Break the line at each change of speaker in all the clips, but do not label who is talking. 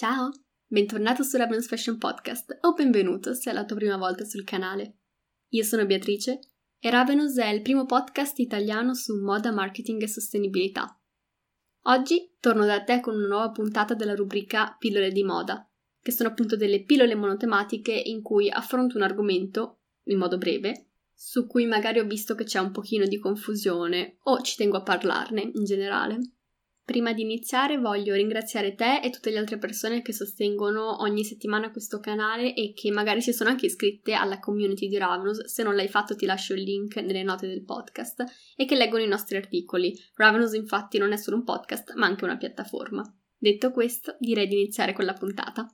Ciao, bentornato su Ravenous Fashion Podcast o benvenuto se è la tua prima volta sul canale. Io sono Beatrice e Ravenous è il primo podcast italiano su moda, marketing e sostenibilità. Oggi torno da te con una nuova puntata della rubrica Pillole di moda, che sono appunto delle pillole monotematiche in cui affronto un argomento, in modo breve, su cui magari ho visto che c'è un pochino di confusione o ci tengo a parlarne in generale. Prima di iniziare voglio ringraziare te e tutte le altre persone che sostengono ogni settimana questo canale e che magari si sono anche iscritte alla community di Ravenous. Se non l'hai fatto ti lascio il link nelle note del podcast e che leggono i nostri articoli. Ravenous infatti non è solo un podcast ma anche una piattaforma. Detto questo direi di iniziare con la puntata.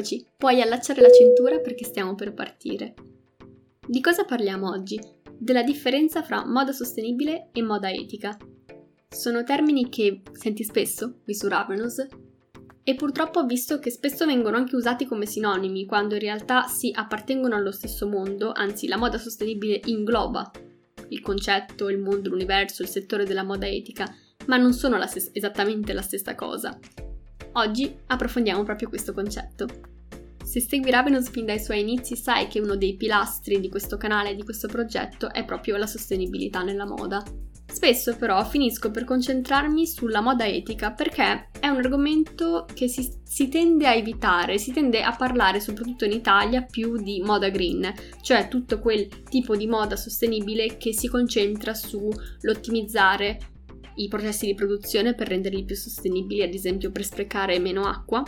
Eccoci, puoi allacciare la cintura perché stiamo per partire. Di cosa parliamo oggi? Della differenza fra moda sostenibile e moda etica. Sono termini che senti spesso qui su Ravenous e purtroppo ho visto che spesso vengono anche usati come sinonimi, quando in realtà si appartengono allo stesso mondo, anzi la moda sostenibile ingloba il concetto, il mondo, l'universo, il settore della moda etica, ma non sono la stessa, esattamente la stessa cosa. Oggi approfondiamo proprio questo concetto. Se segui Ravenous fin dai suoi inizi sai che uno dei pilastri di questo canale e di questo progetto è proprio la sostenibilità nella moda. Spesso però finisco per concentrarmi sulla moda etica perché è un argomento che si, si, tende a evitare, si tende a parlare soprattutto in Italia più di moda green, cioè tutto quel tipo di moda sostenibile che si concentra sull'ottimizzare i processi di produzione per renderli più sostenibili, ad esempio per sprecare meno acqua,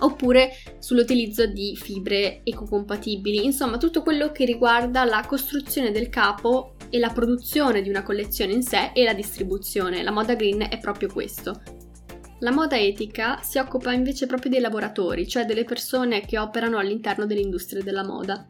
oppure sull'utilizzo di fibre ecocompatibili, insomma tutto quello che riguarda la costruzione del capo e la produzione di una collezione in sé e la distribuzione. La moda green è proprio questo. La moda etica si occupa invece proprio dei lavoratori, cioè delle persone che operano all'interno dell'industria della moda.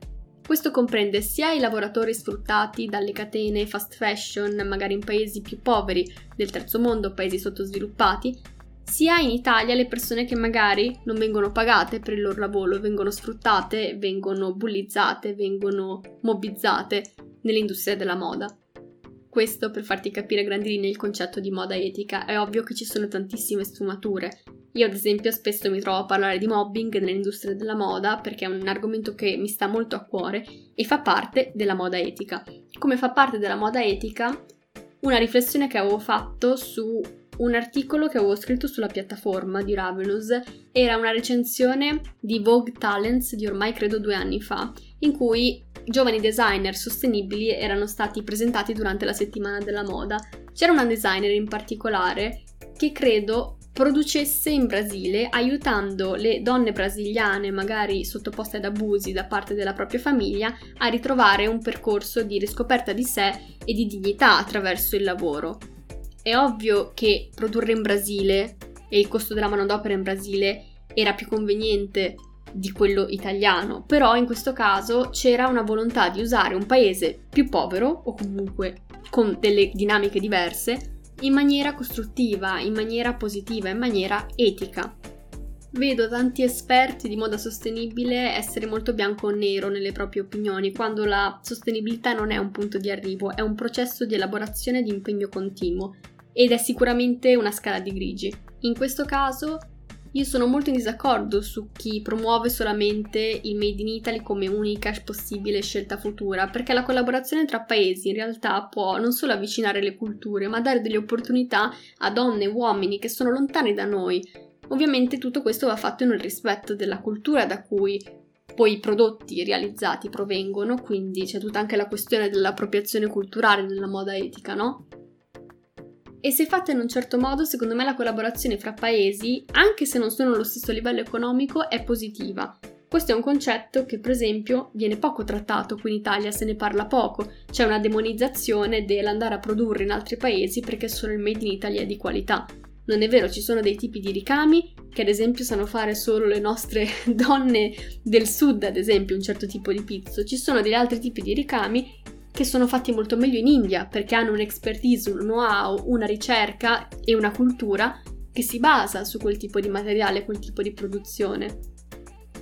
Questo comprende sia i lavoratori sfruttati dalle catene fast fashion, magari in paesi più poveri del terzo mondo, paesi sottosviluppati, sia in Italia le persone che magari non vengono pagate per il loro lavoro, vengono sfruttate, vengono bullizzate, vengono mobbizzate nell'industria della moda. Questo per farti capire a grandi linee il concetto di moda etica. È ovvio che ci sono tantissime sfumature io ad esempio spesso mi trovo a parlare di mobbing nell'industria della moda perché è un argomento che mi sta molto a cuore e fa parte della moda etica. Come fa parte della moda etica una riflessione che avevo fatto su un articolo che avevo scritto sulla piattaforma di Ravenous era una recensione di Vogue Talents di ormai credo due anni fa, in cui giovani designer sostenibili erano stati presentati durante la settimana della moda. C'era una designer in particolare che credo producesse in Brasile aiutando le donne brasiliane magari sottoposte ad abusi da parte della propria famiglia a ritrovare un percorso di riscoperta di sé e di dignità attraverso il lavoro. È ovvio che produrre in Brasile e il costo della manodopera in Brasile era più conveniente di quello italiano, però in questo caso c'era una volontà di usare un paese più povero o comunque con delle dinamiche diverse in maniera costruttiva, in maniera positiva, in maniera etica. Vedo tanti esperti di moda sostenibile essere molto bianco o nero nelle proprie opinioni, quando la sostenibilità non è un punto di arrivo, è un processo di elaborazione e di impegno continuo ed è sicuramente una scala di grigi. In questo caso io sono molto in disaccordo su chi promuove solamente il Made in Italy come unica possibile scelta futura, perché la collaborazione tra paesi in realtà può non solo avvicinare le culture, ma dare delle opportunità a donne e uomini che sono lontani da noi. Ovviamente tutto questo va fatto nel rispetto della cultura da cui poi i prodotti realizzati provengono, quindi c'è tutta anche la questione dell'appropriazione culturale nella moda etica, no? E se fatta in un certo modo, secondo me la collaborazione fra paesi, anche se non sono allo stesso livello economico, è positiva. Questo è un concetto che, per esempio, viene poco trattato qui in Italia, se ne parla poco. C'è una demonizzazione dell'andare a produrre in altri paesi perché solo il made in Italy è di qualità. Non è vero, ci sono dei tipi di ricami che ad esempio sanno fare solo le nostre donne del sud, ad esempio, un certo tipo di pizzo. Ci sono degli altri tipi di ricami che sono fatti molto meglio in India perché hanno un'expertise, un know-how, una ricerca e una cultura che si basa su quel tipo di materiale, quel tipo di produzione.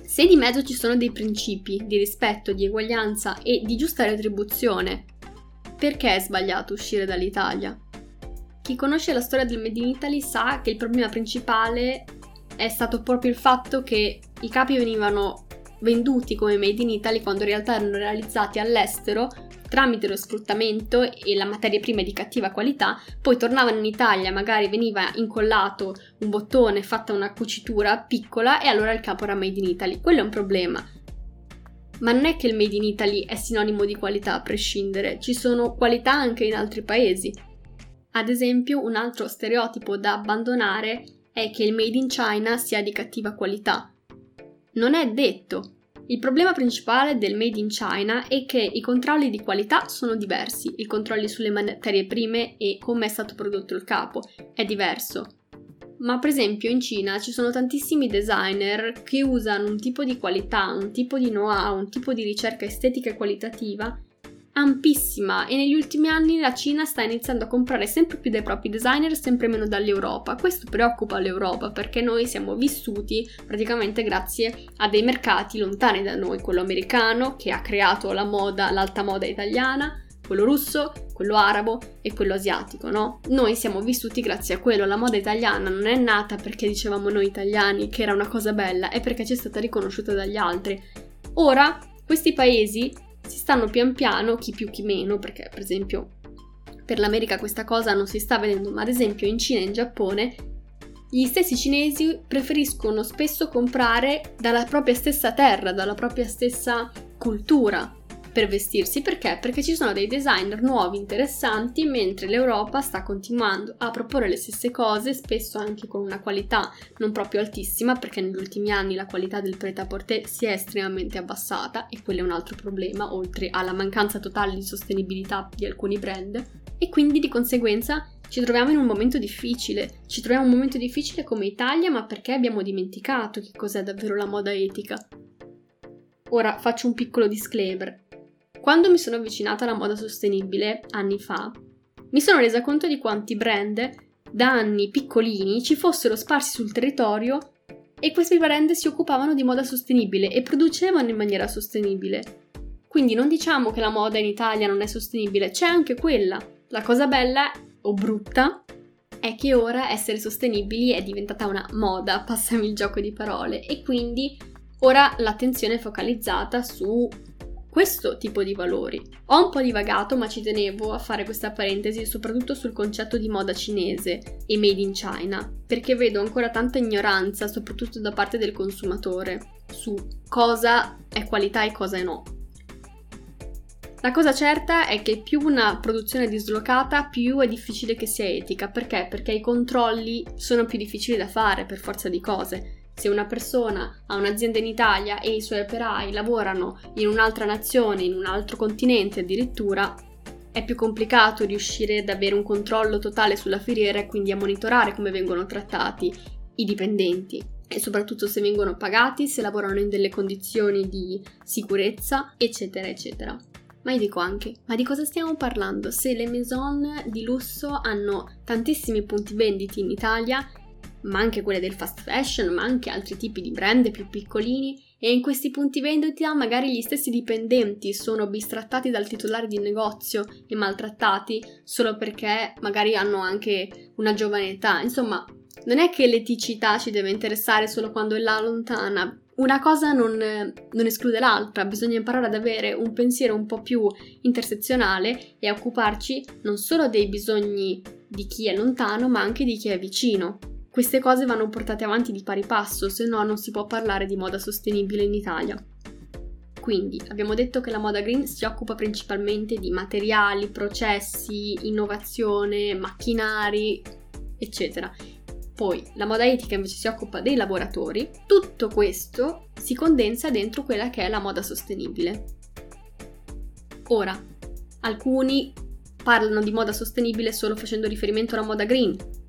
Se di mezzo ci sono dei principi di rispetto, di eguaglianza e di giusta retribuzione, perché è sbagliato uscire dall'Italia? Chi conosce la storia del Made in Italy sa che il problema principale è stato proprio il fatto che i capi venivano venduti come Made in Italy quando in realtà erano realizzati all'estero tramite lo sfruttamento e la materia prima di cattiva qualità, poi tornavano in Italia, magari veniva incollato un bottone, fatta una cucitura piccola e allora il capo era made in Italy. Quello è un problema. Ma non è che il made in Italy è sinonimo di qualità a prescindere, ci sono qualità anche in altri paesi. Ad esempio, un altro stereotipo da abbandonare è che il made in China sia di cattiva qualità. Non è detto, il problema principale del Made in China è che i controlli di qualità sono diversi, i controlli sulle materie prime e come è stato prodotto il capo è diverso. Ma per esempio in Cina ci sono tantissimi designer che usano un tipo di qualità, un tipo di know-how, un tipo di ricerca estetica e qualitativa ampissima e negli ultimi anni la Cina sta iniziando a comprare sempre più dai propri designer, sempre meno dall'Europa. Questo preoccupa l'Europa perché noi siamo vissuti praticamente grazie a dei mercati lontani da noi, quello americano che ha creato la moda, l'alta moda italiana, quello russo, quello arabo e quello asiatico, no? Noi siamo vissuti grazie a quello. La moda italiana non è nata perché dicevamo noi italiani che era una cosa bella, è perché ci è stata riconosciuta dagli altri. Ora, questi paesi si stanno pian piano, chi più chi meno, perché per esempio per l'America questa cosa non si sta vedendo, ma ad esempio in Cina e in Giappone gli stessi cinesi preferiscono spesso comprare dalla propria stessa terra, dalla propria stessa cultura per vestirsi. Perché? Perché ci sono dei designer nuovi, interessanti, mentre l'Europa sta continuando a proporre le stesse cose, spesso anche con una qualità non proprio altissima, perché negli ultimi anni la qualità del prêt-à-porter si è estremamente abbassata e quello è un altro problema, oltre alla mancanza totale di sostenibilità di alcuni brand. E quindi di conseguenza ci troviamo in un momento difficile. Ci troviamo in un momento difficile come Italia, ma perché abbiamo dimenticato che cos'è davvero la moda etica. Ora faccio un piccolo disclaimer. Quando mi sono avvicinata alla moda sostenibile, anni fa, mi sono resa conto di quanti brand, da anni piccolini, ci fossero sparsi sul territorio e questi brand si occupavano di moda sostenibile e producevano in maniera sostenibile. Quindi non diciamo che la moda in Italia non è sostenibile, c'è anche quella. La cosa bella o brutta è che ora essere sostenibili è diventata una moda, passami il gioco di parole, e quindi ora l'attenzione è focalizzata su questo tipo di valori. Ho un po' divagato, ma ci tenevo a fare questa parentesi soprattutto sul concetto di moda cinese e made in China, perché vedo ancora tanta ignoranza, soprattutto da parte del consumatore, su cosa è qualità e cosa no. La cosa certa è che più una produzione è dislocata, più è difficile che sia etica. Perché? Perché i controlli sono più difficili da fare per forza di cose. Se una persona ha un'azienda in Italia e i suoi operai lavorano in un'altra nazione, in un altro continente addirittura, è più complicato riuscire ad avere un controllo totale sulla filiera e quindi a monitorare come vengono trattati i dipendenti e soprattutto se vengono pagati, se lavorano in delle condizioni di sicurezza, eccetera, eccetera. Ma io dico anche, ma di cosa stiamo parlando? Se le maison di lusso hanno tantissimi punti venditi in Italia ma anche quelle del fast fashion, ma anche altri tipi di brand più piccolini e in questi punti vendita magari gli stessi dipendenti sono bistrattati dal titolare di negozio e maltrattati solo perché magari hanno anche una giovane età. Insomma, non è che l'eticità ci deve interessare solo quando è là lontana. Una cosa non, non esclude l'altra, bisogna imparare ad avere un pensiero un po' più intersezionale e occuparci non solo dei bisogni di chi è lontano, ma anche di chi è vicino. Queste cose vanno portate avanti di pari passo, se no non si può parlare di moda sostenibile in Italia. Quindi abbiamo detto che la moda green si occupa principalmente di materiali, processi, innovazione, macchinari, eccetera. Poi la moda etica invece si occupa dei lavoratori. Tutto questo si condensa dentro quella che è la moda sostenibile. Ora, alcuni parlano di moda sostenibile solo facendo riferimento alla moda green,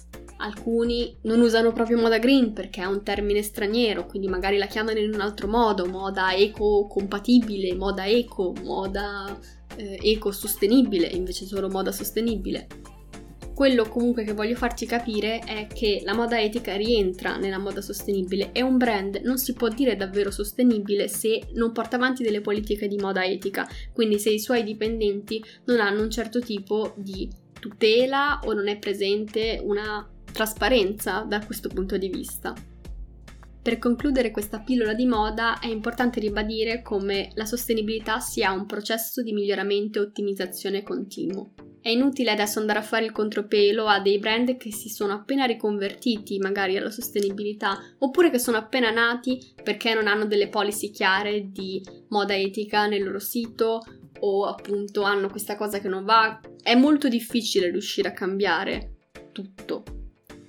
alcuni non usano proprio moda green perché è un termine straniero, quindi magari la chiamano in un altro modo, moda eco-compatibile, moda eco, moda eh, ecosostenibile, invece solo moda sostenibile. Quello comunque che voglio farci capire è che la moda etica rientra nella moda sostenibile e un brand non si può dire davvero sostenibile se non porta avanti delle politiche di moda etica, quindi se i suoi dipendenti non hanno un certo tipo di tutela o non è presente una trasparenza da questo punto di vista. Per concludere questa pillola di moda è importante ribadire come la sostenibilità sia un processo di miglioramento e ottimizzazione continuo. È inutile adesso andare a fare il contropelo a dei brand che si sono appena riconvertiti magari alla sostenibilità oppure che sono appena nati perché non hanno delle policy chiare di moda etica nel loro sito o appunto hanno questa cosa che non va. È molto difficile riuscire a cambiare tutto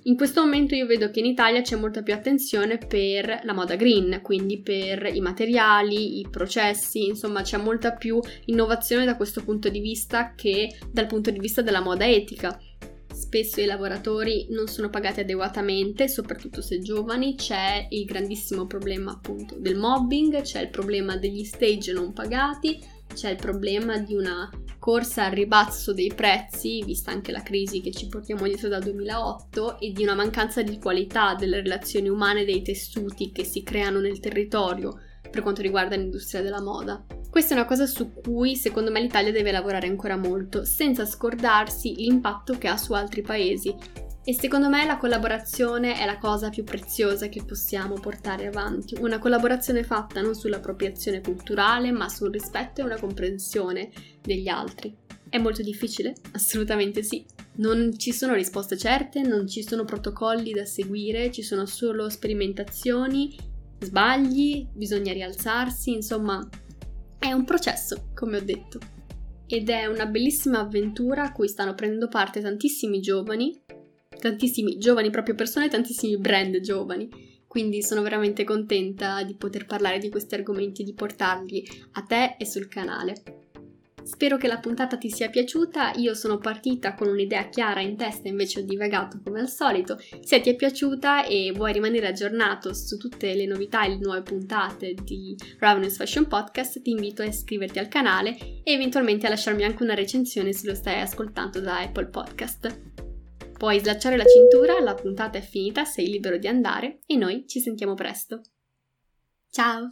in questo momento io vedo che in Italia c'è molta più attenzione per la moda green, quindi per i materiali, i processi, insomma c'è molta più innovazione da questo punto di vista che dal punto di vista della moda etica. Spesso i lavoratori non sono pagati adeguatamente, soprattutto se giovani, c'è il grandissimo problema appunto del mobbing, c'è il problema degli stage non pagati, c'è il problema di una corsa al ribasso dei prezzi, vista anche la crisi che ci portiamo dietro dal 2008, e di una mancanza di qualità delle relazioni umane dei tessuti che si creano nel territorio per quanto riguarda l'industria della moda. Questa è una cosa su cui secondo me l'Italia deve lavorare ancora molto, senza scordarsi l'impatto che ha su altri paesi e secondo me la collaborazione è la cosa più preziosa che possiamo portare avanti. Una collaborazione fatta non sull'appropriazione culturale, ma sul rispetto e una comprensione degli altri. È molto difficile? Assolutamente sì. Non ci sono risposte certe, non ci sono protocolli da seguire, ci sono solo sperimentazioni, sbagli, bisogna rialzarsi, insomma, è un processo, come ho detto. Ed è una bellissima avventura a cui stanno prendendo parte tantissimi giovani tantissimi giovani proprio persone, tantissimi brand giovani. Quindi sono veramente contenta di poter parlare di questi argomenti e di portarli a te e sul canale. Spero che la puntata ti sia piaciuta, io sono partita con un'idea chiara in testa invece ho divagato come al solito. Se ti è piaciuta e vuoi rimanere aggiornato su tutte le novità e le nuove puntate di Ravenous Fashion Podcast, ti invito a iscriverti al canale e eventualmente a lasciarmi anche una recensione se lo stai ascoltando da Apple Podcast. Puoi slacciare la cintura, la puntata è finita, sei libero di andare e noi ci sentiamo presto. Ciao!